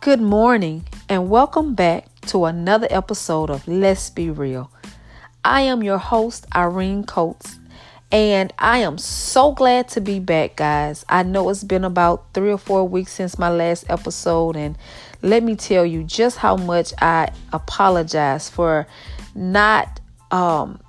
Good morning, and welcome back to another episode of Let's Be Real. I am your host, Irene Coates, and I am so glad to be back, guys. I know it's been about three or four weeks since my last episode, and let me tell you just how much I apologize for not um,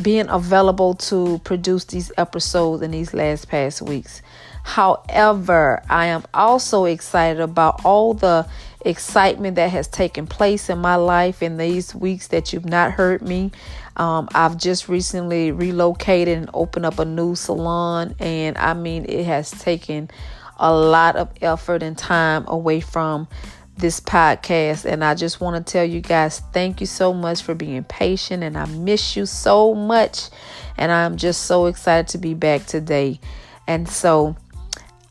being available to produce these episodes in these last past weeks. However, I am also excited about all the excitement that has taken place in my life in these weeks that you've not heard me. Um, I've just recently relocated and opened up a new salon, and I mean, it has taken a lot of effort and time away from this podcast. And I just want to tell you guys thank you so much for being patient, and I miss you so much. And I'm just so excited to be back today. And so,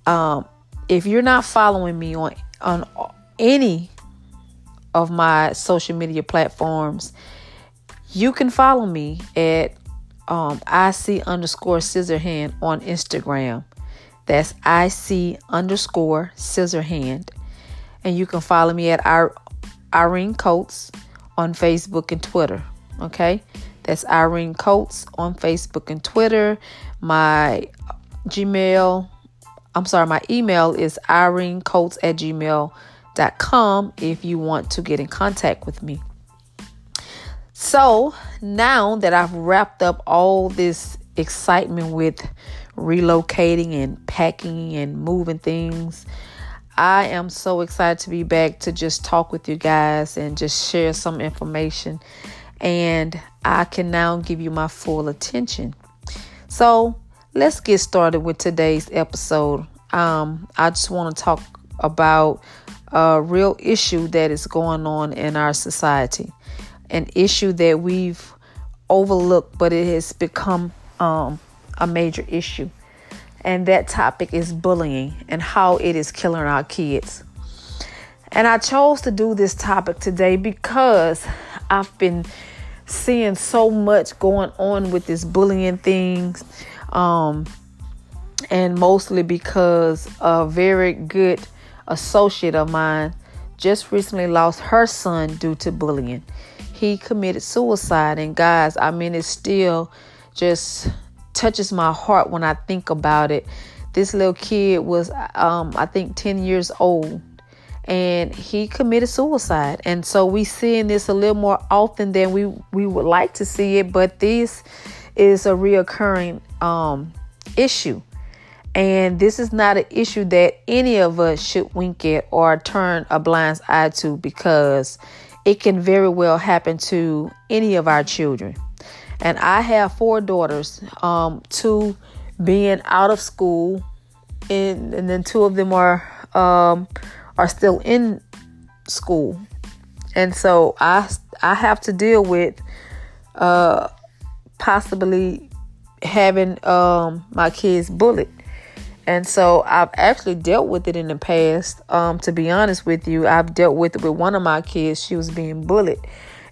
um, if you're not following me on on any of my social media platforms, you can follow me at um, IC underscore Scissorhand on Instagram. That's IC underscore Scissorhand. And you can follow me at Irene Coates on Facebook and Twitter. Okay? That's Irene Coates on Facebook and Twitter. My Gmail I'm sorry, my email is irenecoates at gmail.com if you want to get in contact with me. So now that I've wrapped up all this excitement with relocating and packing and moving things, I am so excited to be back to just talk with you guys and just share some information. And I can now give you my full attention. So, let's get started with today's episode. Um, I just want to talk about a real issue that is going on in our society, an issue that we've overlooked, but it has become um, a major issue. And that topic is bullying and how it is killing our kids. And I chose to do this topic today because I've been seeing so much going on with this bullying things um, and mostly because a very good associate of mine just recently lost her son due to bullying. He committed suicide, and guys, I mean, it still just touches my heart when I think about it. This little kid was, um, I think, 10 years old, and he committed suicide. And so we seeing this a little more often than we we would like to see it, but this is a reoccurring um, issue. And this is not an issue that any of us should wink at or turn a blind eye to because it can very well happen to any of our children. And I have four daughters, um, two being out of school, and, and then two of them are um, are still in school. And so I I have to deal with uh, possibly having um, my kids bullied. And so I've actually dealt with it in the past. Um, to be honest with you, I've dealt with it with one of my kids. She was being bullied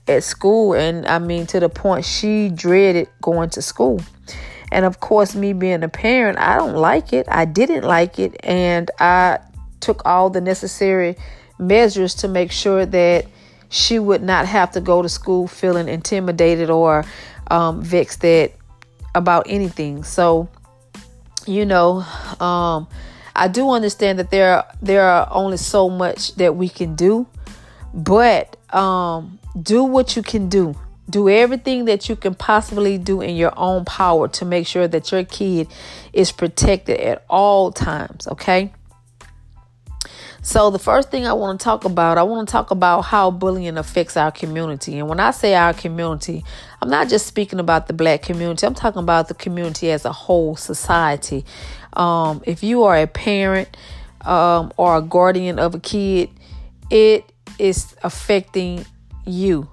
at school. And I mean, to the point she dreaded going to school. And of course, me being a parent, I don't like it. I didn't like it. And I took all the necessary measures to make sure that she would not have to go to school feeling intimidated or um, vexed that about anything. So, you know, um, I do understand that there are, there are only so much that we can do, but um, do what you can do. Do everything that you can possibly do in your own power to make sure that your kid is protected at all times. Okay. So, the first thing I want to talk about, I want to talk about how bullying affects our community. And when I say our community, I'm not just speaking about the black community, I'm talking about the community as a whole society. Um, if you are a parent um, or a guardian of a kid, it is affecting you.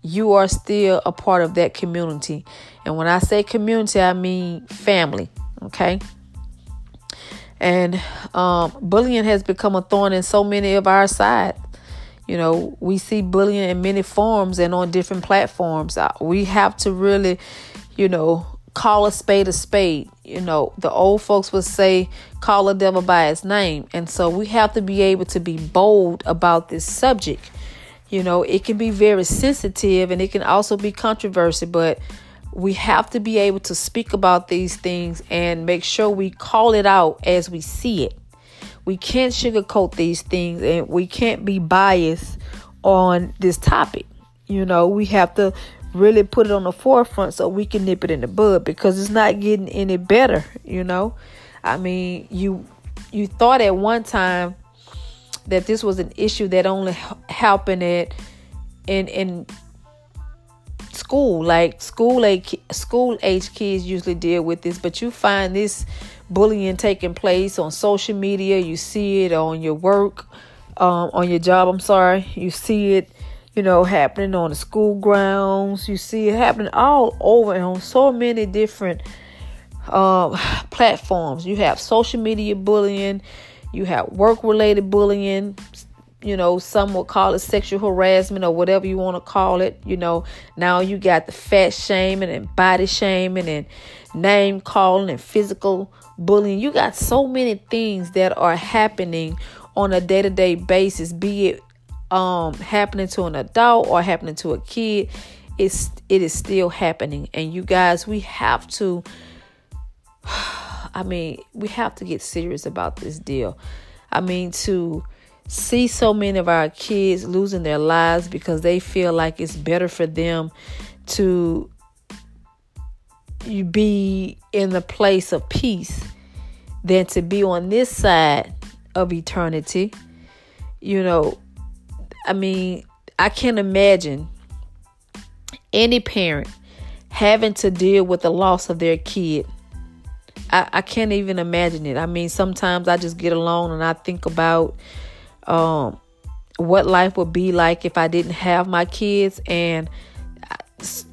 You are still a part of that community. And when I say community, I mean family. Okay. And um, bullying has become a thorn in so many of our side. You know, we see bullying in many forms and on different platforms. Uh, we have to really, you know, call a spade a spade. You know, the old folks would say, call a devil by its name. And so we have to be able to be bold about this subject. You know, it can be very sensitive and it can also be controversial, but we have to be able to speak about these things and make sure we call it out as we see it. We can't sugarcoat these things and we can't be biased on this topic. You know, we have to really put it on the forefront so we can nip it in the bud because it's not getting any better, you know. I mean, you you thought at one time that this was an issue that only happened at in in school like school age school age kids usually deal with this but you find this bullying taking place on social media you see it on your work um, on your job i'm sorry you see it you know happening on the school grounds you see it happening all over and on so many different um, platforms. You have social media bullying you have work related bullying you know, some will call it sexual harassment or whatever you want to call it. You know, now you got the fat shaming and body shaming and name calling and physical bullying. You got so many things that are happening on a day to day basis, be it um happening to an adult or happening to a kid. It's it is still happening. And you guys, we have to I mean, we have to get serious about this deal. I mean, to see so many of our kids losing their lives because they feel like it's better for them to be in the place of peace than to be on this side of eternity. You know, I mean, I can't imagine any parent having to deal with the loss of their kid. I, I can't even imagine it. I mean, sometimes I just get alone and I think about um, what life would be like if I didn't have my kids. And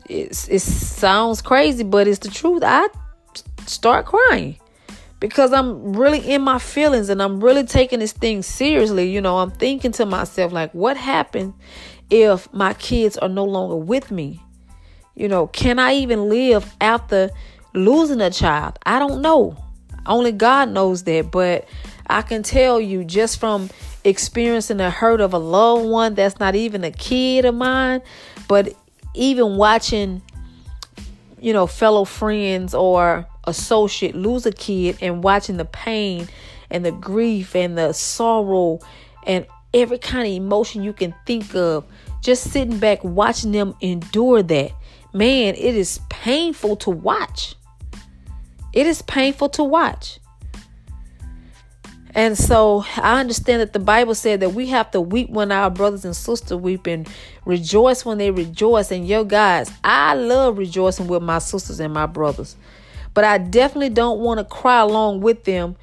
it, it sounds crazy, but it's the truth. I start crying because I'm really in my feelings and I'm really taking this thing seriously. You know, I'm thinking to myself, like, what happened if my kids are no longer with me? You know, can I even live after losing a child? I don't know. Only God knows that. But I can tell you just from experiencing the hurt of a loved one that's not even a kid of mine, but even watching, you know, fellow friends or associate lose a kid and watching the pain and the grief and the sorrow and every kind of emotion you can think of, just sitting back watching them endure that. Man, it is painful to watch. It is painful to watch. And so I understand that the Bible said that we have to weep when our brothers and sisters weep and rejoice when they rejoice. And yo, guys, I love rejoicing with my sisters and my brothers. But I definitely don't want to cry along with them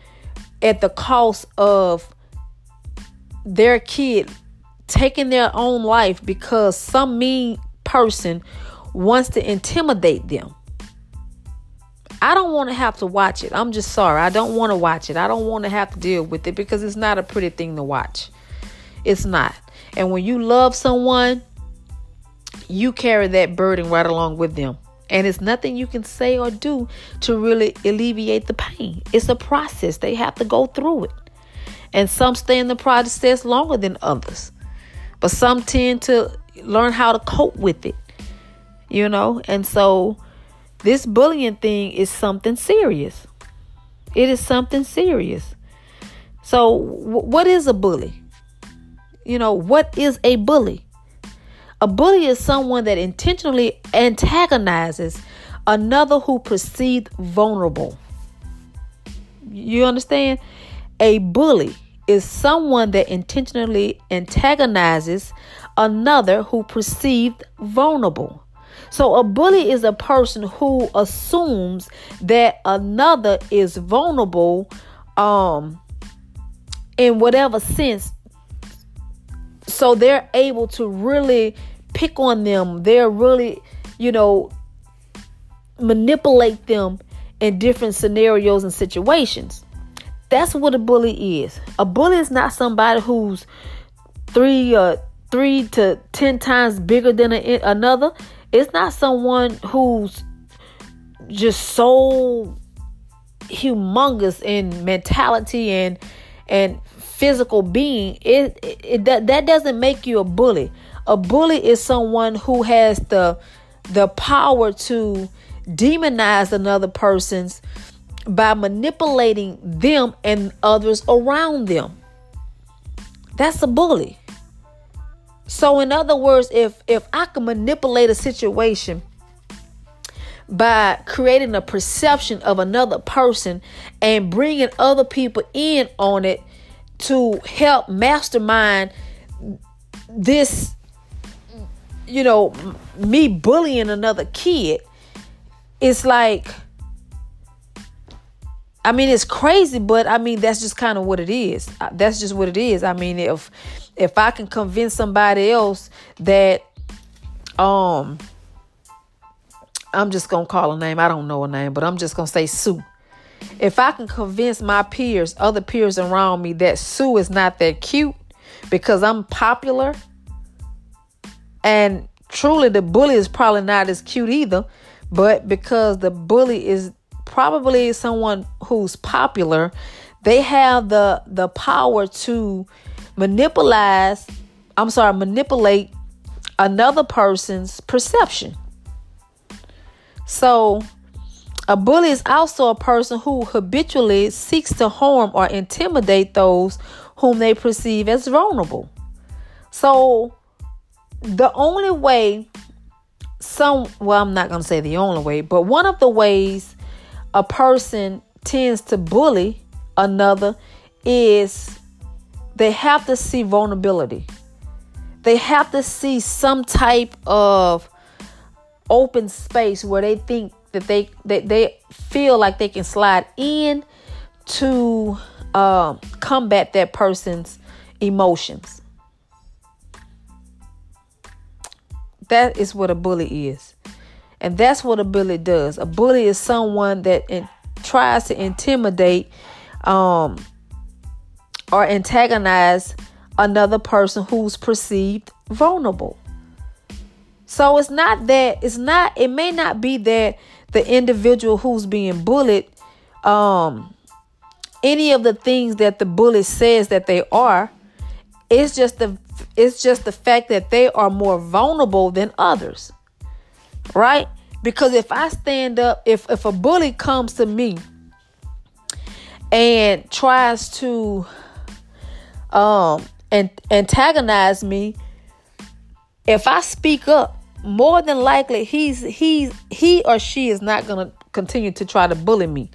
at the cost of their kid taking their own life because some mean person wants to intimidate them. I don't want to have to watch it. I'm just sorry. I don't want to watch it. I don't want to have to deal with it because it's not a pretty thing to watch. It's not. And when you love someone, you carry that burden right along with them. And it's nothing you can say or do to really alleviate the pain. It's a process. They have to go through it. And some stay in the process longer than others. But some tend to learn how to cope with it. You know? And so this bullying thing is something serious. It is something serious. So, what is a bully? You know, what is a bully? A bully is someone that intentionally antagonizes another who perceived vulnerable. You understand? A bully is someone that intentionally antagonizes another who perceived vulnerable. So a bully is a person who assumes that another is vulnerable um in whatever sense so they're able to really pick on them. They're really, you know, manipulate them in different scenarios and situations. That's what a bully is. A bully is not somebody who's three uh three to ten times bigger than a, another. It's not someone who's just so humongous in mentality and and physical being. It, it, it that, that doesn't make you a bully. A bully is someone who has the the power to demonize another person's by manipulating them and others around them. That's a bully so in other words if if i can manipulate a situation by creating a perception of another person and bringing other people in on it to help mastermind this you know me bullying another kid it's like I mean it's crazy but I mean that's just kind of what it is. That's just what it is. I mean if if I can convince somebody else that um I'm just gonna call a name. I don't know a name, but I'm just gonna say Sue. If I can convince my peers, other peers around me, that Sue is not that cute because I'm popular, and truly the bully is probably not as cute either, but because the bully is probably someone who's popular, they have the the power to manipulate. I'm sorry, manipulate another person's perception. So, a bully is also a person who habitually seeks to harm or intimidate those whom they perceive as vulnerable. So, the only way some well I'm not going to say the only way, but one of the ways a person tends to bully another is they have to see vulnerability. They have to see some type of open space where they think that they that they feel like they can slide in to uh, combat that person's emotions. That is what a bully is. And that's what a bully does. A bully is someone that in, tries to intimidate um, or antagonize another person who's perceived vulnerable. So it's not that it's not it may not be that the individual who's being bullied um any of the things that the bully says that they are it's just the it's just the fact that they are more vulnerable than others. Right? Because if I stand up if if a bully comes to me and tries to um and antagonize me if I speak up more than likely he's he's he or she is not to continue to try to bully me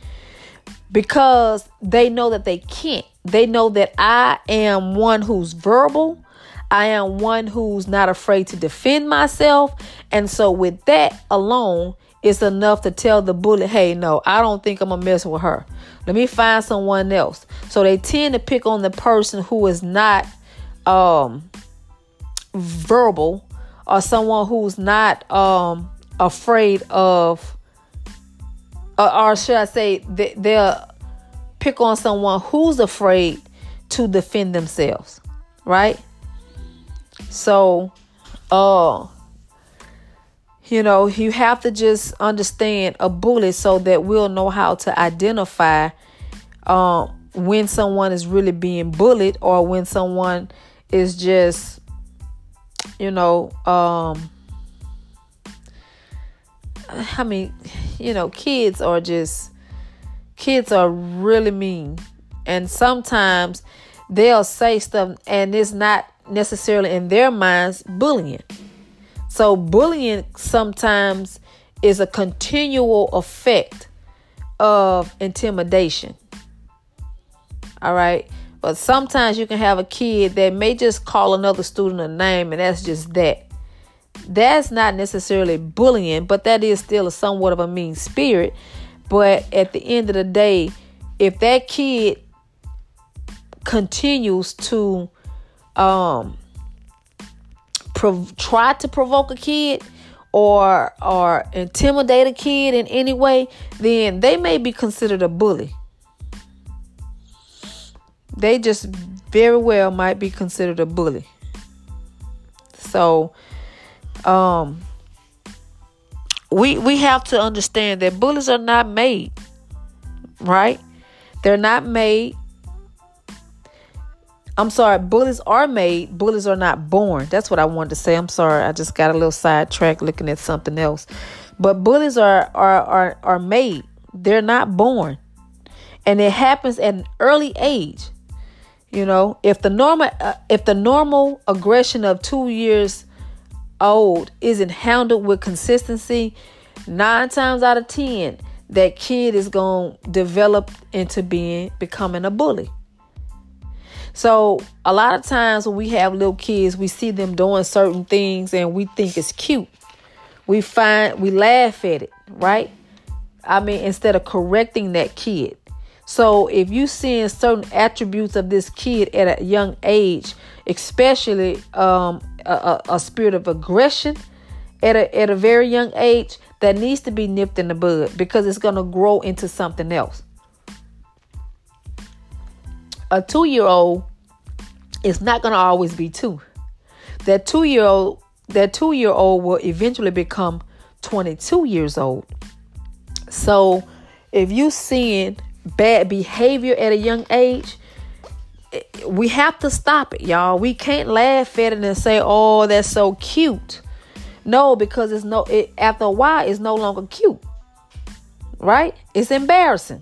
because they know that they can't. They know that I am one who's verbal. I am one who's not afraid to defend myself. And so with that alone, it's enough to tell the bully, hey, no, I don't think I'm gonna mess with her. Let me find someone else. So they tend to pick on the person who is not um verbal or someone who's not um, afraid of, or, or should I say, they, they'll pick on someone who's afraid to defend themselves, right? So, uh, you know, you have to just understand a bully so that we'll know how to identify um, when someone is really being bullied or when someone is just you know, um, I mean, you know, kids are just, kids are really mean. And sometimes they'll say stuff and it's not necessarily in their minds bullying. So, bullying sometimes is a continual effect of intimidation. All right. But sometimes you can have a kid that may just call another student a name, and that's just that. That's not necessarily bullying, but that is still a somewhat of a mean spirit. But at the end of the day, if that kid continues to um prov- try to provoke a kid or or intimidate a kid in any way, then they may be considered a bully they just very well might be considered a bully. So, um, we we have to understand that bullies are not made, right? They're not made. I'm sorry, bullies are made, bullies are not born. That's what I wanted to say. I'm sorry. I just got a little sidetracked looking at something else. But bullies are are are are made. They're not born. And it happens at an early age. You know, if the normal uh, if the normal aggression of 2 years old isn't handled with consistency, 9 times out of 10 that kid is going to develop into being becoming a bully. So, a lot of times when we have little kids, we see them doing certain things and we think it's cute. We find we laugh at it, right? I mean, instead of correcting that kid. So if you seeing certain attributes of this kid at a young age, especially um, a, a, spirit of aggression at a, at a very young age, that needs to be nipped in the bud because it's going to grow into something else. A two year old is not going to always be two. That two year old that two year old will eventually become 22 years old. So if you seeing bad behavior at a young age, we have to stop it, y'all. We can't laugh at it and say, "Oh, that's so cute." No, because it's no. It, after a while, it's no longer cute, right? It's embarrassing.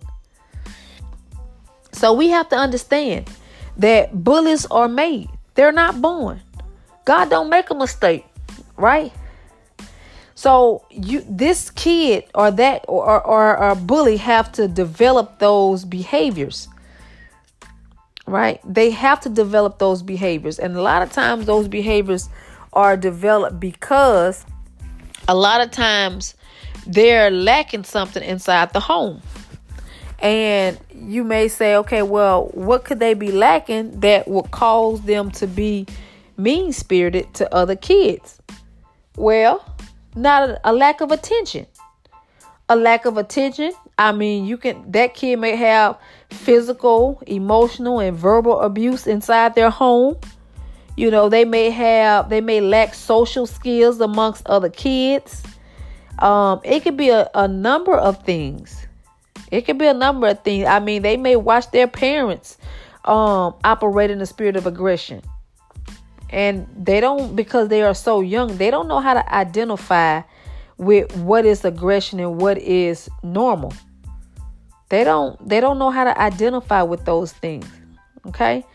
So we have to understand that bullies are made; they're not born. God don't make a mistake, right? So you this kid or that or, or, or bully have to develop those behaviors. Right? They have to develop those behaviors. And a lot of times those behaviors are developed because a lot of times they're lacking something inside the home. And you may say, okay, well, what could they be lacking that would cause them to be mean spirited to other kids? Well, not a, a lack of attention. A lack of attention. I mean, you can that kid may have physical, emotional, and verbal abuse inside their home. You know, they may have they may lack social skills amongst other kids. Um, it could be a, a number of things. It could be a number of things. I mean, they may watch their parents um operate in the spirit of aggression. And they don't because they are so young they don't know how to identify with what is aggression and what is normal. They don't they don't know how to identify with those things okay?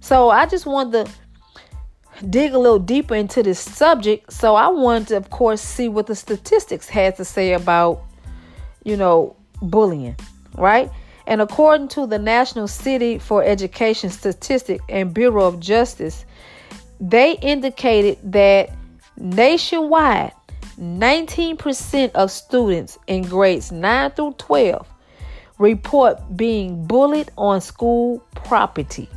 So i just wanted to dig a little deeper into this subject. So i wanted to of course see what the statistics had to say about you know bullying right and according to the national city for education statistic and bureau of justice they indicated that nationwide, 19% of students in grades 9 through 12 report being bullied on school property.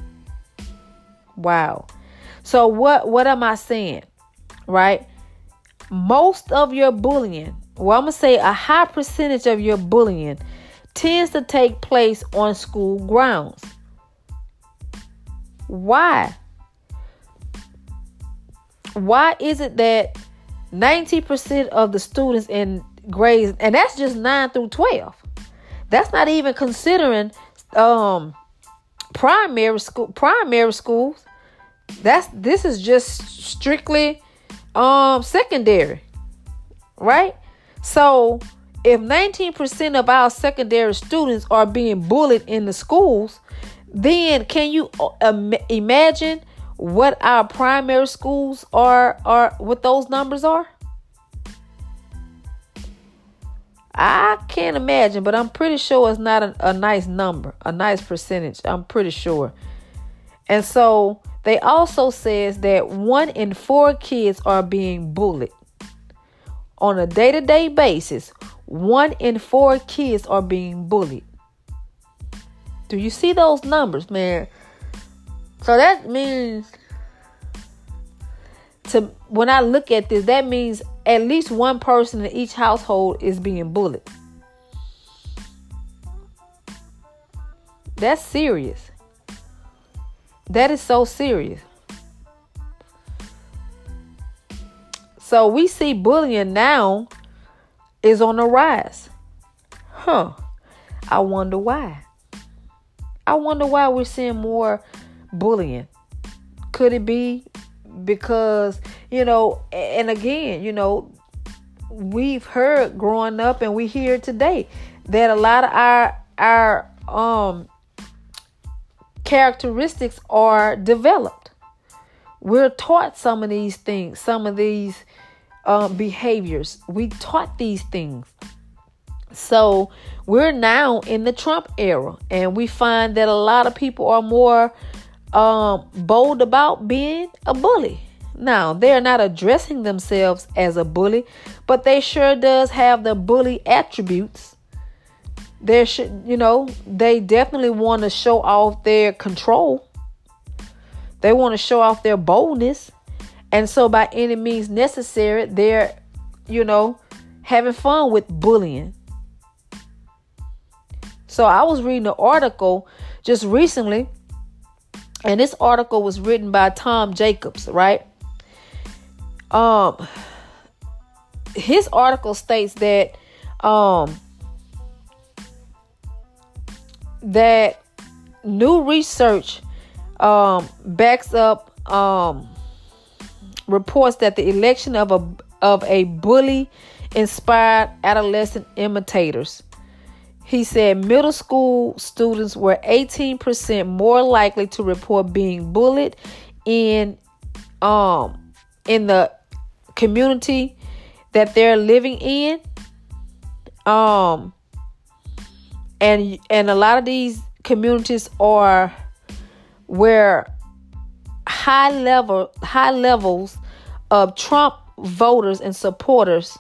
Wow. So what what am I saying? Right? Most of your bullying, well I'm going to say a high percentage of your bullying tends to take place on school grounds. Why? why is it that 90% of the students in grades, and that's just 9 through 12. That's not even considering um primary school primary schools. That's this is just strictly um secondary. Right? So if 19% of our secondary students are being bullied in the schools, then can you uh, imagine what our primary schools are are what those numbers are? I can't imagine, but I'm pretty sure it's not a, a nice number, a nice percentage. I'm pretty sure. And so they also says that one in four kids are being bullied on a day-to-day basis. One in four kids are being bullied. Do you see those numbers, man? So that means to when I look at this, that means at least one person in each household is being bullied. That's serious. That is so serious. So we see bullying now is on the rise. Huh. I wonder why. I wonder why we're seeing more bullying. Could it be because, you know, and again, you know, we've heard growing up and we hear today that a lot of our our um characteristics are developed. We're taught some of these things, some of these uh, behaviors. We taught these things. So we're now in the Trump era, and we find that a lot of people are more um, bold about being a bully. Now, they're not addressing themselves as a bully, but they sure does have the bully attributes. There should, you know, they definitely want to show off their control. They want to show off their boldness. And so by any means necessary, they're, you know, having fun with bullying. So I was reading an article just recently, and this article was written by Tom Jacobs, right? Um his article states that um that new research um backs up um reports that the election of a of a bully inspired adolescent imitators he said middle school students were 18% more likely to report being bullied in um in the community that they're living in. Um and and a lot of these communities are where high level high levels of Trump voters and supporters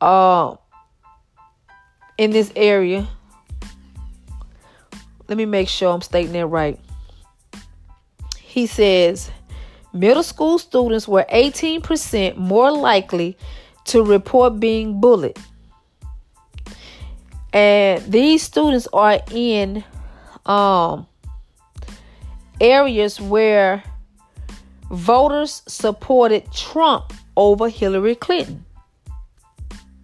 uh in this area. Let me make sure I'm stating it right. He says middle school students were 18% more likely to report being bullied. And these students are in um, areas where voters supported Trump over Hillary Clinton.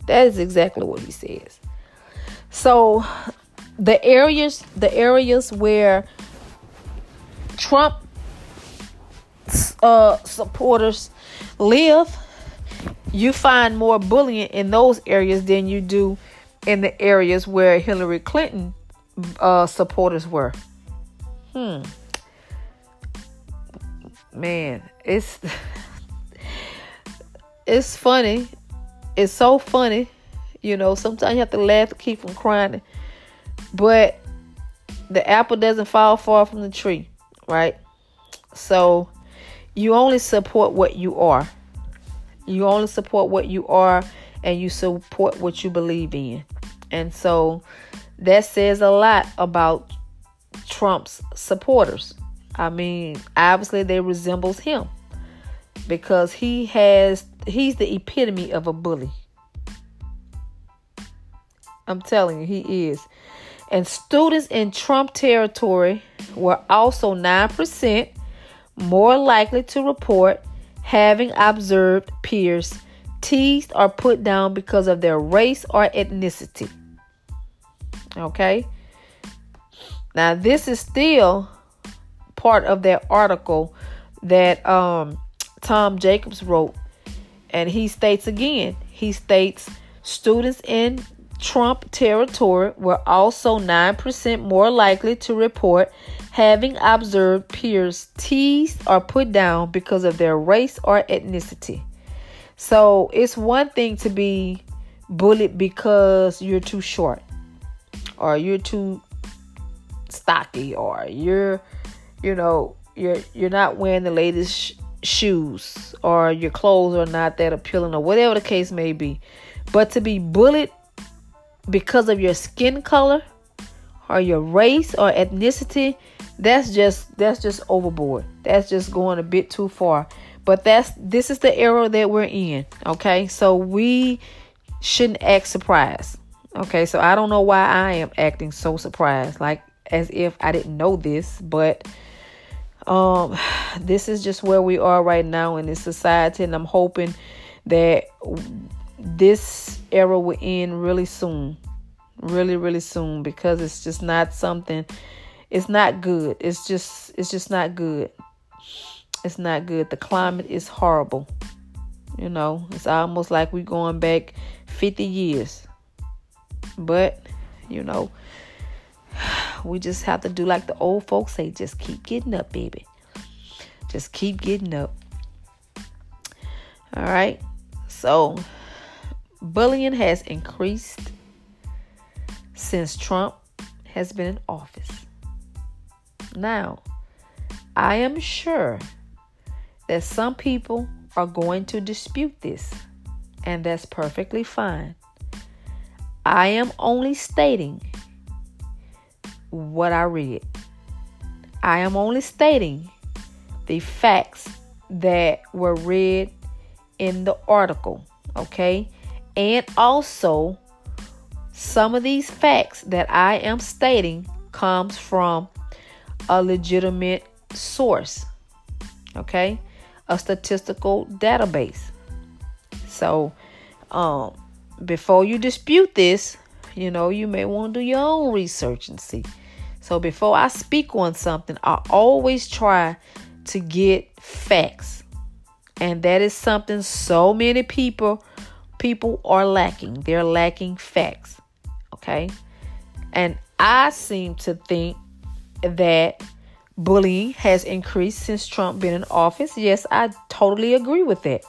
That is exactly what he says. So the areas the areas where Trump uh, supporters live, you find more bullying in those areas than you do in the areas where Hillary Clinton uh, supporters were. Hmm. Man, it's it's funny. It's so funny you know, sometimes you have to laugh to keep from crying. But the apple doesn't fall far from the tree, right? So you only support what you are. You only support what you are and you support what you believe in. And so that says a lot about Trump's supporters. I mean, obviously they resembles him because he has he's the epitome of a bully. I'm telling you, he is. And students in Trump territory were also 9% more likely to report having observed peers teased or put down because of their race or ethnicity. Okay? Now, this is still part of that article that um, Tom Jacobs wrote. And he states again, he states students in Trump territory were also 9% more likely to report having observed peers teased or put down because of their race or ethnicity. So it's one thing to be bullied because you're too short or you're too stocky or you're you know you're you're not wearing the latest sh- shoes or your clothes are not that appealing or whatever the case may be. But to be bullied because of your skin color or your race or ethnicity, that's just that's just overboard. That's just going a bit too far. But that's this is the era that we're in. Okay, so we shouldn't act surprised. Okay, so I don't know why I am acting so surprised, like as if I didn't know this, but um this is just where we are right now in this society and i'm hoping that this era will end really soon. Really, really soon because it's just not something it's not good. It's just it's just not good. It's not good. The climate is horrible. You know, it's almost like we're going back 50 years. But, you know, we just have to do like the old folks say just keep getting up, baby. Just keep getting up. All right. So, bullying has increased since Trump has been in office. Now, I am sure that some people are going to dispute this, and that's perfectly fine. I am only stating what I read. I am only stating the facts that were read in the article, okay? And also some of these facts that I am stating comes from a legitimate source. Okay? A statistical database. So, um before you dispute this, you know, you may want to do your own research and see. So before I speak on something, I always try to get facts. And that is something so many people people are lacking. They're lacking facts. Okay? And I seem to think that bullying has increased since Trump been in office. Yes, I totally agree with that.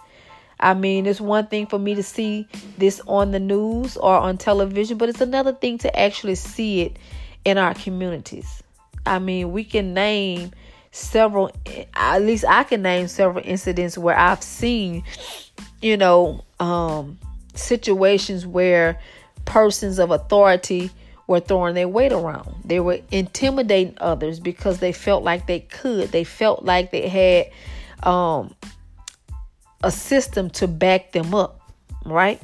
I mean, it's one thing for me to see this on the news or on television, but it's another thing to actually see it in our communities. I mean, we can name several, at least I can name several incidents where I've seen, you know, um, situations where persons of authority were throwing their weight around. They were intimidating others because they felt like they could. They felt like they had um, a system to back them up, right?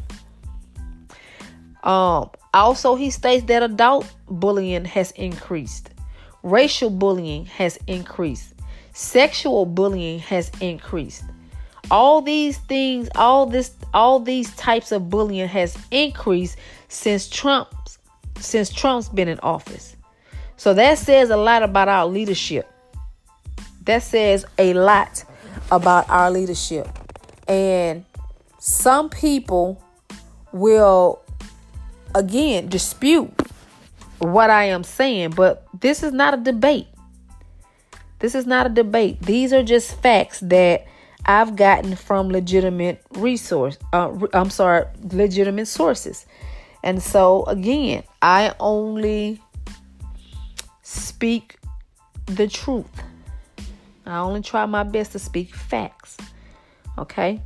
Um, also, he states that adult bullying has increased, racial bullying has increased, sexual bullying has increased. All these things, all this, all these types of bullying has increased since Trump's since Trump's been in office. So that says a lot about our leadership. That says a lot about our leadership. And some people will, again, dispute what I am saying, but this is not a debate. This is not a debate. These are just facts that I've gotten from legitimate resource. Uh, I'm sorry, legitimate sources. And so, again, I only speak the truth. I only try my best to speak facts. Okay?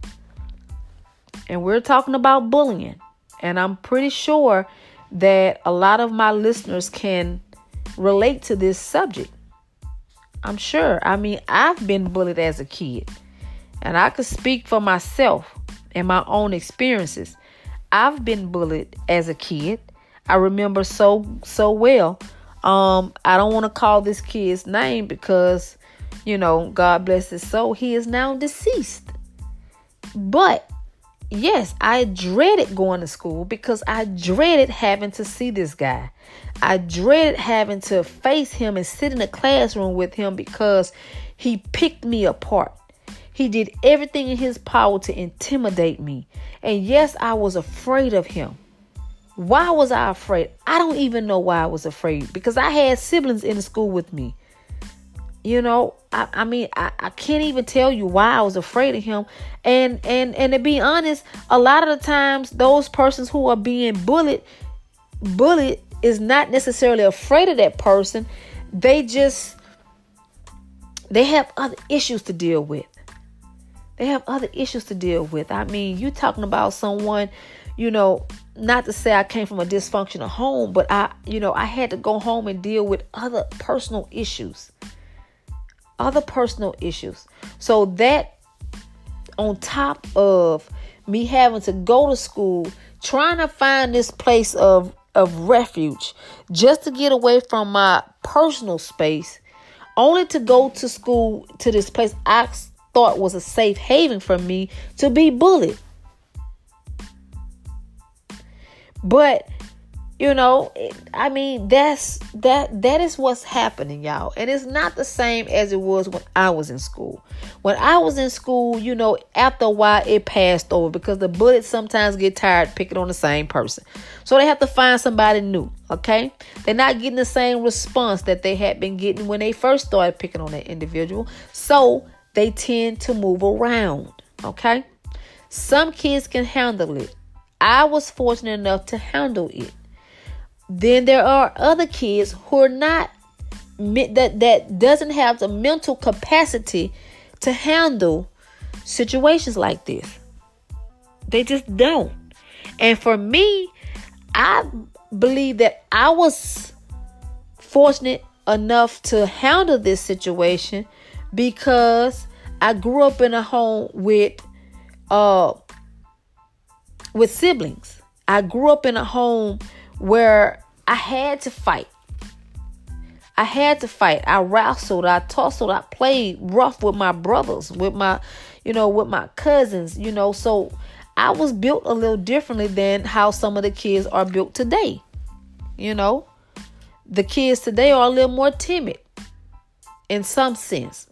And we're talking about bullying. And I'm pretty sure that a lot of my listeners can relate to this subject. I'm sure. I mean, I've been bullied as a kid. And I could speak for myself and my own experiences. I've been bullied as a kid. I remember so so well. Um, I don't want to call this kid's name because, you know, God bless his soul. He is now deceased. But yes, I dreaded going to school because I dreaded having to see this guy. I dreaded having to face him and sit in a classroom with him because he picked me apart. He did everything in his power to intimidate me. And yes, I was afraid of him. Why was I afraid? I don't even know why I was afraid because I had siblings in the school with me. You know, I, I mean, I, I can't even tell you why I was afraid of him. And and and to be honest, a lot of the times those persons who are being bullied, bullied is not necessarily afraid of that person. They just they have other issues to deal with. They have other issues to deal with. I mean, you talking about someone, you know, not to say I came from a dysfunctional home, but I, you know, I had to go home and deal with other personal issues. Other personal issues. So that on top of me having to go to school, trying to find this place of of refuge just to get away from my personal space, only to go to school to this place I thought was a safe haven for me to be bullied. But you know, I mean, that's that that is what's happening, y'all. And it's not the same as it was when I was in school. When I was in school, you know, after a while it passed over because the bullets sometimes get tired picking on the same person. So they have to find somebody new, okay? They're not getting the same response that they had been getting when they first started picking on that individual. So they tend to move around, okay? Some kids can handle it. I was fortunate enough to handle it. Then there are other kids who are not that that doesn't have the mental capacity to handle situations like this. They just don't. And for me, I believe that I was fortunate enough to handle this situation because I grew up in a home with uh with siblings. I grew up in a home where I had to fight. I had to fight. I wrestled, I tussled, I played rough with my brothers, with my, you know, with my cousins, you know. So I was built a little differently than how some of the kids are built today. You know, the kids today are a little more timid in some sense.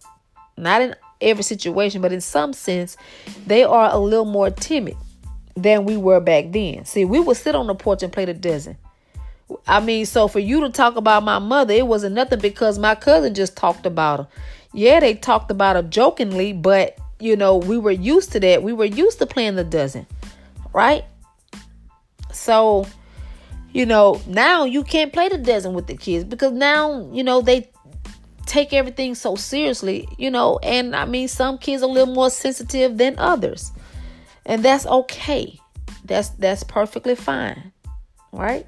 Not in every situation, but in some sense, they are a little more timid than we were back then. See, we would sit on the porch and play the dozen. I mean, so for you to talk about my mother, it wasn't nothing because my cousin just talked about her. Yeah, they talked about her jokingly, but you know, we were used to that. We were used to playing the dozen, right? So, you know, now you can't play the dozen with the kids because now, you know, they take everything so seriously, you know, and I mean, some kids are a little more sensitive than others. And that's okay. That's that's perfectly fine. Right?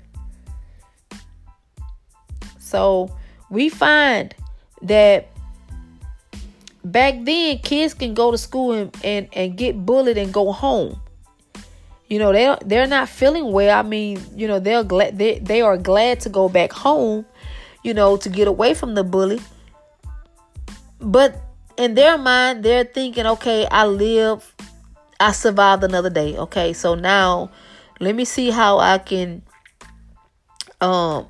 So we find that back then kids can go to school and, and, and get bullied and go home. You know, they they're not feeling well. I mean, you know, they're glad they, they are glad to go back home, you know, to get away from the bully. But in their mind, they're thinking, okay, I live, I survived another day. Okay, so now let me see how I can um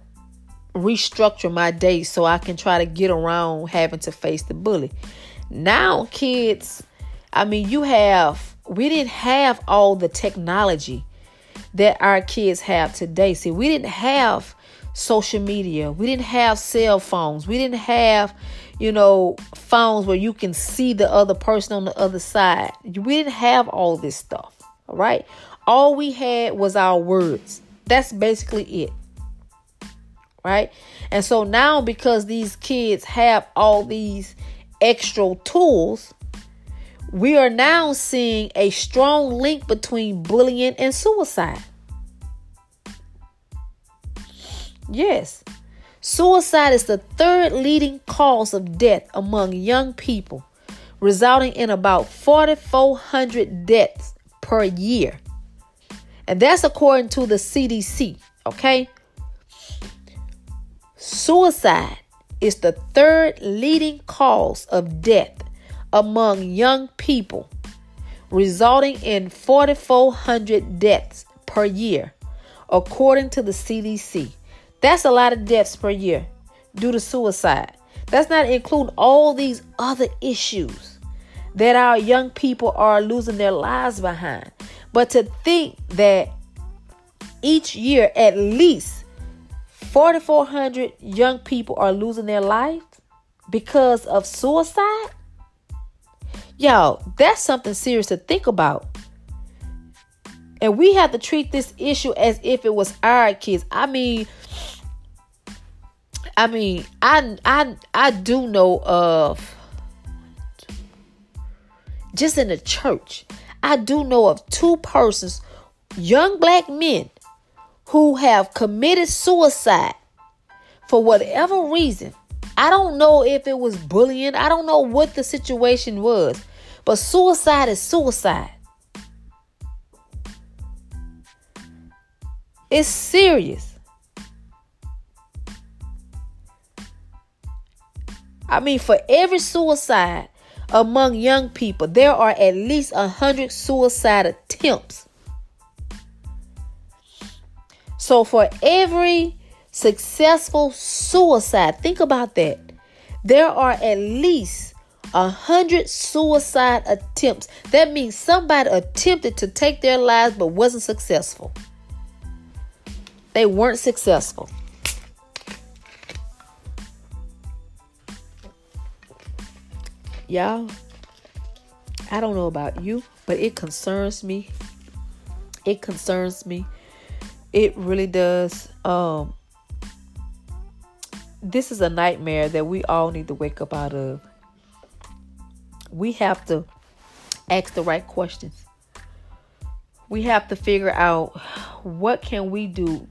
restructure my day so I can try to get around having to face the bully. Now, kids, I mean, you have, we didn't have all the technology that our kids have today. See, we didn't have social media, we didn't have cell phones, we didn't have, you know, phones where you can see the other person on the other side. We didn't have all this stuff, all right? All we had was our words. That's basically it right? And so now, because these kids have all these extra tools, we are now seeing a strong link between bullying and suicide. Yes, suicide is the third leading cause of death among young people, resulting in about 4,400 deaths per year. And that's according to the CDC, okay? Suicide is the third leading cause of death among young people, resulting in 4,400 deaths per year, according to the CDC. That's a lot of deaths per year due to suicide. That's not including all these other issues that our young people are losing their lives behind. But to think that each year at least 4,400 young people are losing their lives because of suicide. Y'all, that's something serious to think about. And we have to treat this issue as if it was our kids. I mean, I mean, I I I do know of just in the church. I do know of two persons, young black men who have committed suicide for whatever reason. I don't know if it was bullying, I don't know what the situation was, but suicide is suicide. It's serious. I mean, for every suicide among young people, there are at least a hundred suicide attempts. So for every successful suicide, think about that. There are at least a hundred suicide attempts. That means somebody attempted to take their lives but wasn't successful. They weren't successful. Y'all, I don't know about you, but it concerns me. It concerns me. It really does. Um this is a nightmare that we all need to wake up out of. We have to ask the right questions. We have to figure out what can we do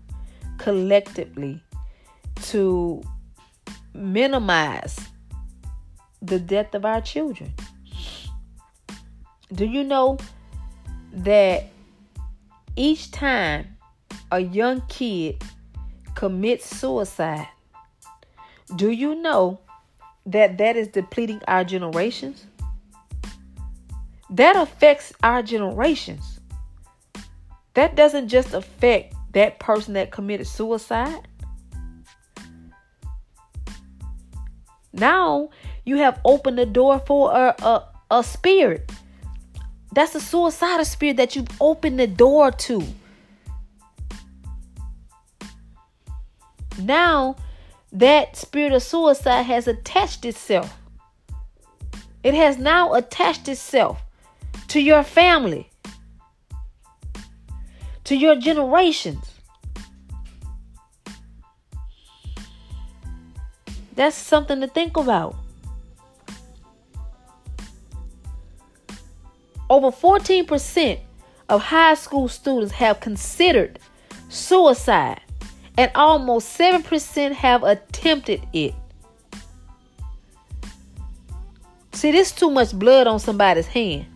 collectively to minimize the death of our children. Do you know that each time a young kid commits suicide, do you know that that is depleting our generations? That affects our generations. That doesn't just affect that person that committed suicide. Now you have opened the door for a, a, a spirit. That's a suicidal spirit that you've opened the door to. Now that spirit of suicide has attached itself. It has now attached itself to your family, to your generations. That's something to think about. Over 14% of high school students have considered suicide and almost 7% have attempted it. See, this is too much blood on somebody's hand.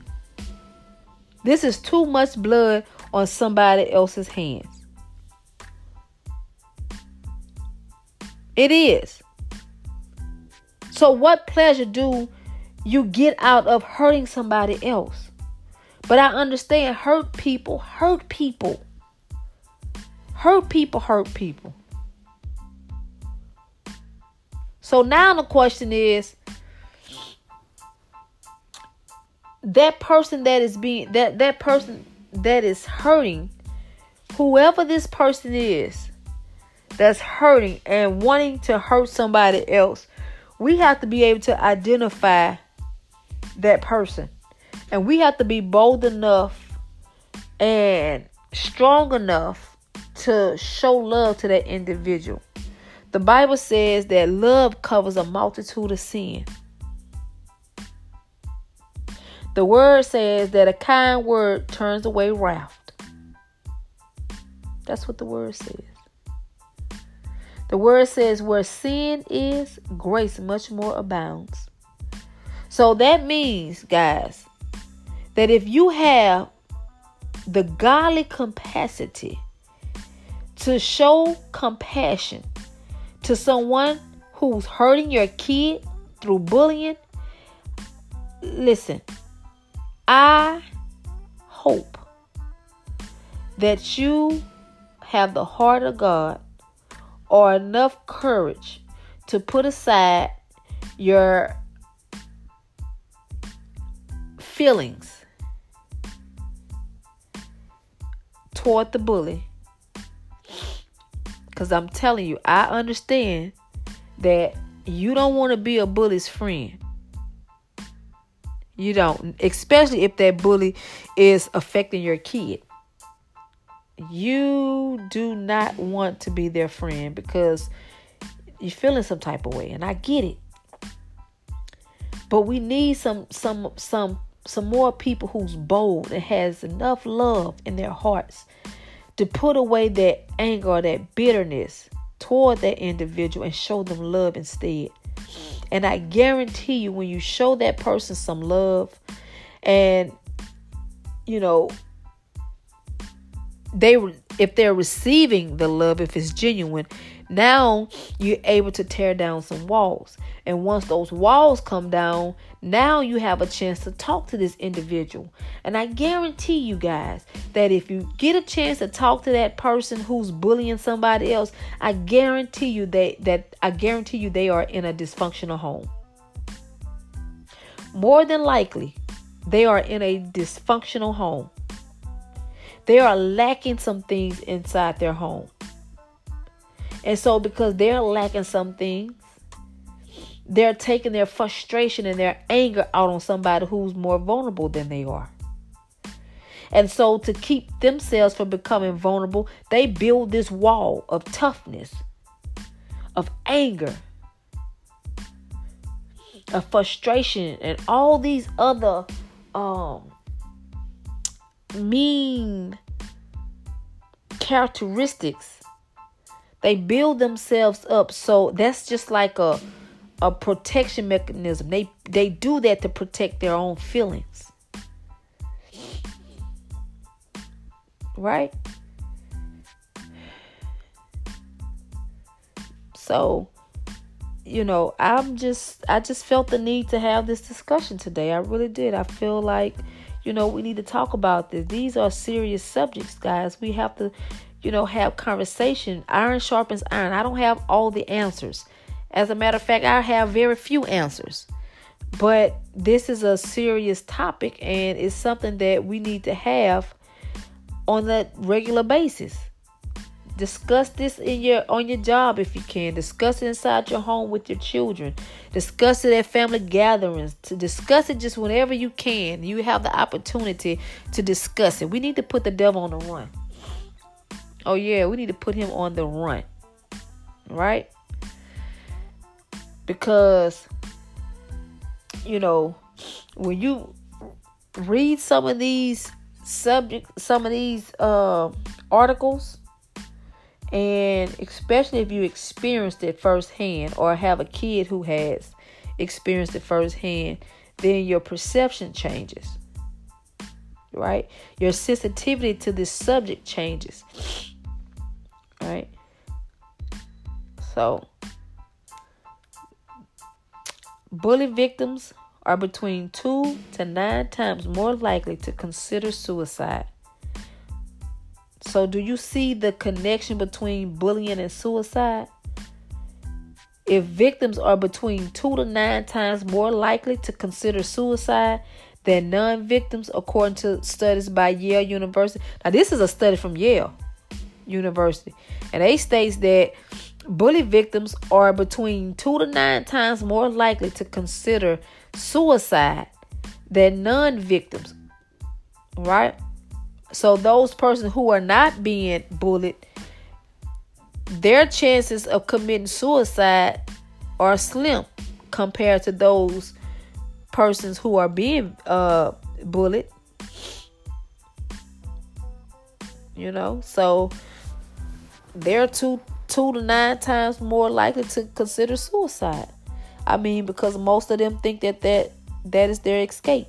This is too much blood on somebody else's hands. It is. So, what pleasure do you get out of hurting somebody else? But I understand hurt people hurt people. Hurt people hurt people. So now the question is that person that is being that that person that is hurting whoever this person is that's hurting and wanting to hurt somebody else we have to be able to identify that person and we have to be bold enough and strong enough to show love to that individual. The Bible says that love covers a multitude of sin. The word says that a kind word turns away wrath. That's what the word says. The word says, where sin is, grace much more abounds. So that means, guys, that if you have the godly capacity to show compassion to someone who's hurting your kid through bullying, listen, I hope that you have the heart of God or enough courage to put aside your feelings toward the bully because I'm telling you, I understand that you don't want to be a bully's friend. You don't, especially if that bully is affecting your kid. You do not want to be their friend because you're feeling some type of way, and I get it. But we need some some some some more people who's bold and has enough love in their hearts to put away that anger or that bitterness toward that individual and show them love instead. And I guarantee you, when you show that person some love and, you know, they if they're receiving the love if it's genuine Now you're able to tear down some walls. And once those walls come down, now you have a chance to talk to this individual. And I guarantee you guys that if you get a chance to talk to that person who's bullying somebody else, I guarantee you that that I guarantee you they are in a dysfunctional home. More than likely, they are in a dysfunctional home. They are lacking some things inside their home. And so because they're lacking some things, they're taking their frustration and their anger out on somebody who's more vulnerable than they are. And so, to keep themselves from becoming vulnerable, they build this wall of toughness, of anger, of frustration, and all these other um, mean characteristics. They build themselves up. So that's just like a a protection mechanism. They they do that to protect their own feelings. Right? So, you know, I'm just I just felt the need to have this discussion today. I really did. I feel like, you know, we need to talk about this. These are serious subjects, guys. We have to, you know, have conversation. Iron sharpens iron. I don't have all the answers. As a matter of fact, I have very few answers. But this is a serious topic and it's something that we need to have on a regular basis. Discuss this in your on your job if you can. Discuss it inside your home with your children. Discuss it at family gatherings. To discuss it just whenever you can. You have the opportunity to discuss it. We need to put the devil on the run. Oh yeah, we need to put him on the run. Right? because you know when you read some of these subject some of these uh, articles and especially if you experienced it firsthand or have a kid who has experienced it firsthand then your perception changes right your sensitivity to this subject changes right so Bully victims are between two to nine times more likely to consider suicide. So, do you see the connection between bullying and suicide? If victims are between two to nine times more likely to consider suicide than non victims, according to studies by Yale University. Now, this is a study from Yale University, and they states that Bully victims are between two to nine times more likely to consider suicide than non victims. Right? So, those persons who are not being bullied, their chances of committing suicide are slim compared to those persons who are being uh, bullied. You know, so they're two two to nine times more likely to consider suicide. I mean, because most of them think that that, that is their escape.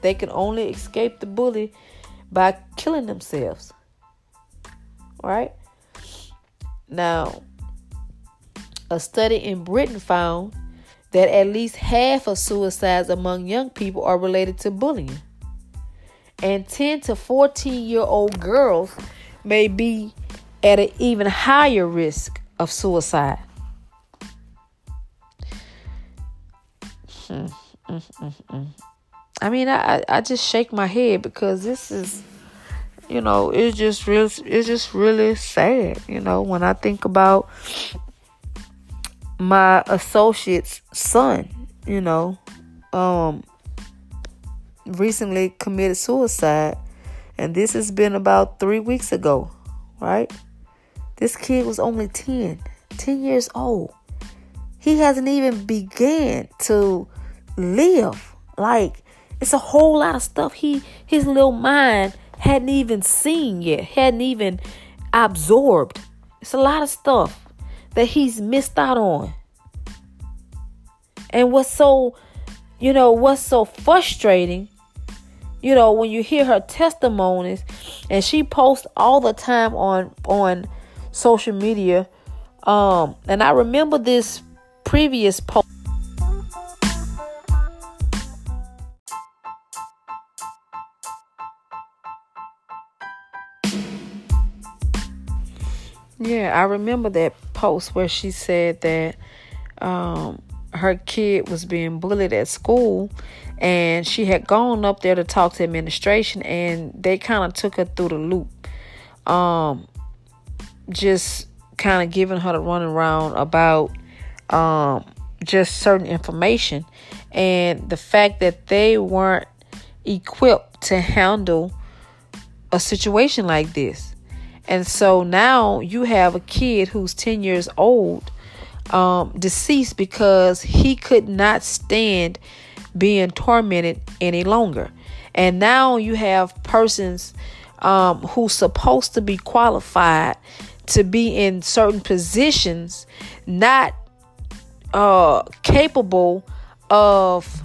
They can only escape the bully by killing themselves. Right? Now, a study in Britain found that at least half of suicides among young people are related to bullying. And 10 to 14 year old girls may be at an even higher risk of suicide. Mm, mm, mm. I mean, I, I just shake my head because this is, you know, it's just real. It's just really sad. You know, when I think about my associate's son, you know, um, recently committed suicide, and this has been about three weeks ago, right? This kid was only 10, 10 years old. He hasn't even began to live. Like it's a whole lot of stuff he his little mind hadn't even seen yet, hadn't even absorbed. It's a lot of stuff that he's missed out on. And what's so, you know, what's so frustrating, you know, when you hear her testimonies and she posts all the time on on social media. Um, and I remember this previous post. Yeah, I remember that post where she said that um, her kid was being bullied at school and she had gone up there to talk to administration and they kind of took her through the loop. Um just kind of giving her the running around about um just certain information. And the fact that they weren't equipped to handle a situation like this. And so now you have a kid who's 10 years old um, deceased because he could not stand being tormented any longer. And now you have persons um, who's supposed to be qualified to be in certain positions, not uh, capable of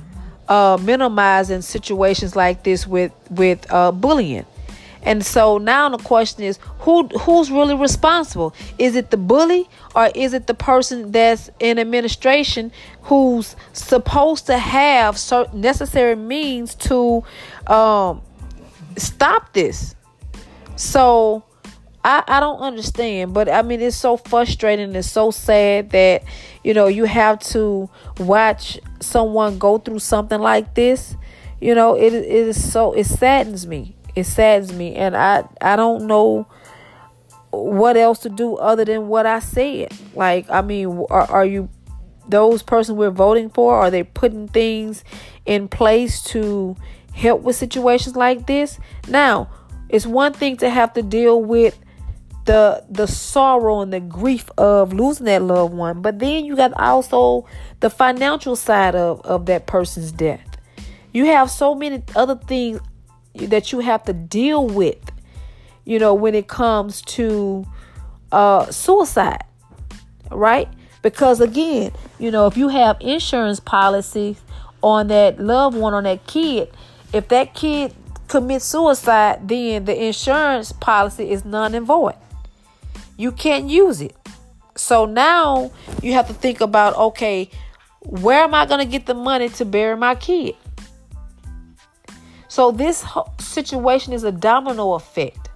uh, minimizing situations like this with with uh, bullying. And so now the question is who who's really responsible? Is it the bully or is it the person that's in administration who's supposed to have certain necessary means to um, stop this? So I, I don't understand, but I mean it's so frustrating, and so sad that you know you have to watch someone go through something like this. You know, it, it is so it saddens me it saddens me and i i don't know what else to do other than what i said. Like i mean are, are you those person we're voting for are they putting things in place to help with situations like this? Now it's one thing to have to deal with the the sorrow and the grief of losing that loved one but then you got also the financial side of of that person's death. You have so many other things that you have to deal with, you know, when it comes to uh, suicide, right? Because again, you know, if you have insurance policies on that loved one, on that kid, if that kid commits suicide, then the insurance policy is none and void. You can't use it. So now you have to think about okay, where am I going to get the money to bury my kid? So this situation is a domino effect.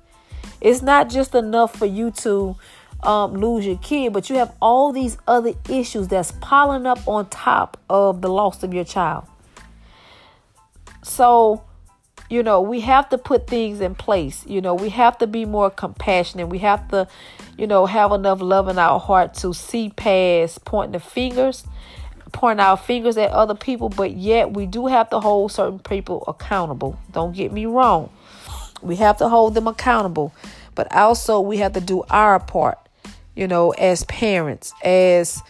It's not just enough for you to um, lose your kid, but you have all these other issues that's piling up on top of the loss of your child. So, you know, we have to put things in place. You know, we have to be more compassionate. We have to, you know, have enough love in our heart to see past pointing the fingers pointing our fingers at other people, but yet we do have to hold certain people accountable. Don't get me wrong. We have to hold them accountable, but also we have to do our part, you know, as parents, as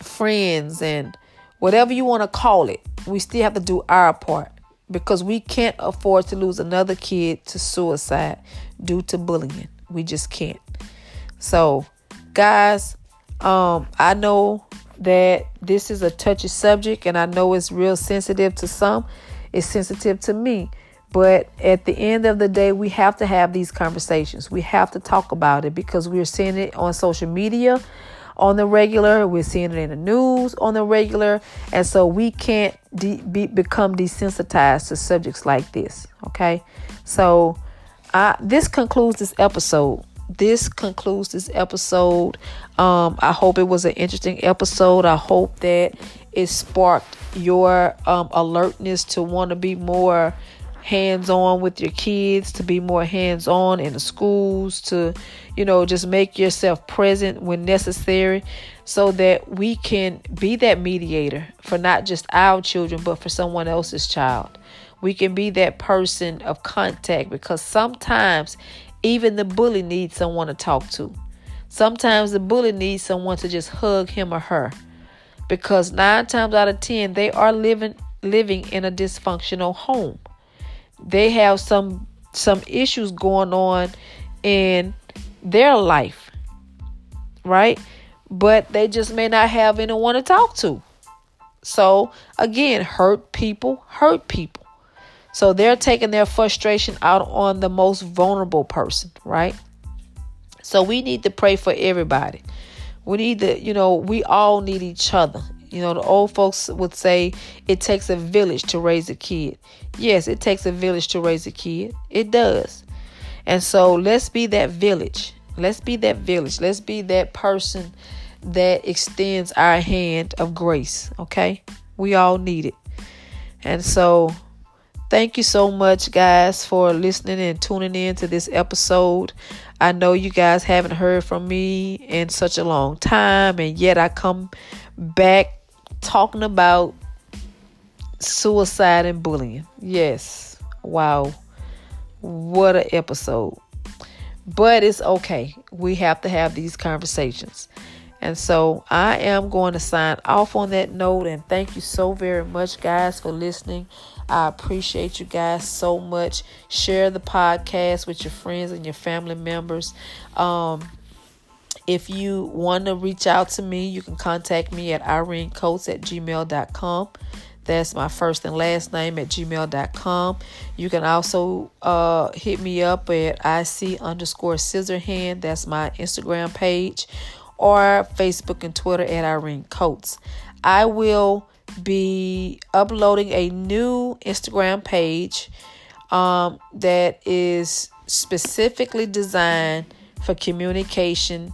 friends, and whatever you want to call it. We still have to do our part because we can't afford to lose another kid to suicide due to bullying. We just can't. So, guys, um, I know that this is a touchy subject and I know it's real sensitive to some. It's sensitive to me. But at the end of the day, we have to have these conversations. We have to talk about it because we're seeing it on social media on the regular. We're seeing it in the news on the regular. And so we can't de- be, become desensitized to subjects like this. Okay. So uh, this concludes this episode this concludes this episode. Um, I hope it was an interesting episode. I hope that it sparked your um, alertness to want to be more hands on with your kids, to be more hands on in the schools, to, you know, just make yourself present when necessary so that we can be that mediator for not just our children, but for someone else's child. We can be that person of contact because sometimes even the bully needs someone to talk to. Sometimes the bully needs someone to just hug him or her. Because nine times out of ten, they are living living in a dysfunctional home. They have some some issues going on in their life. Right? But they just may not have anyone to talk to. So again, hurt people hurt people. So they're taking their frustration out on the most vulnerable person, right? So we need to pray for everybody. We need to, you know, we all need each other. You know, the old folks would say it takes a village to raise a kid. Yes, it takes a village to raise a kid. It does. And so let's be that village. Let's be that village. Let's be that person that extends our hand of grace. Okay? We all need it. And so thank you so much, guys, for listening and tuning in to this episode. I know you guys haven't heard from me in such a long time, and yet I come back talking about suicide and bullying. Yes. Wow. What an episode. But it's okay. We have to have these conversations. And so I am going to sign off on that note. And thank you so very much, guys, for listening. I appreciate you guys so much. Share the podcast with your friends and your family members. Um, if you want to reach out to me, you can contact me at irenecoates at gmail.com. That's my first and last name at gmail.com. You can also uh, hit me up at IC underscore scissorhand. That's my Instagram page or Facebook and Twitter at Irene Coates. I will be uploading a new Instagram page um, that is specifically designed for communication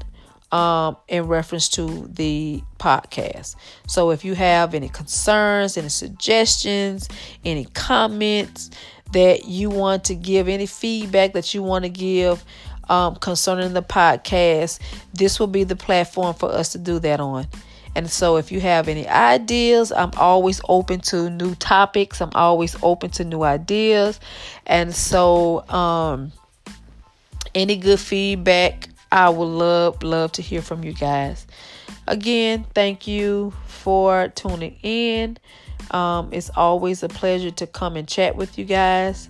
um, in reference to the podcast. So if you have any concerns, any suggestions, any comments that you want to give, any feedback that you want to give um, concerning the podcast, this will be the platform for us to do that on. And so, if you have any ideas, I'm always open to new topics. I'm always open to new ideas. And so, um, any good feedback, I would love, love to hear from you guys. Again, thank you for tuning in. Um, it's always a pleasure to come and chat with you guys.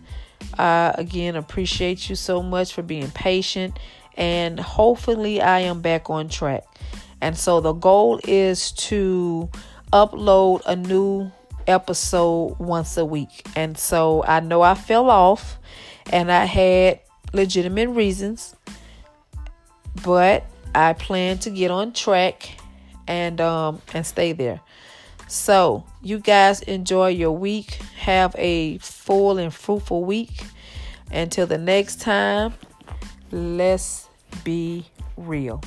I again appreciate you so much for being patient, and hopefully, I am back on track. And so, the goal is to upload a new episode once a week. And so, I know I fell off and I had legitimate reasons but I plan to get on track and um and stay there. So, you guys enjoy your week. Have a full and fruitful week. Until the next time, let's be real.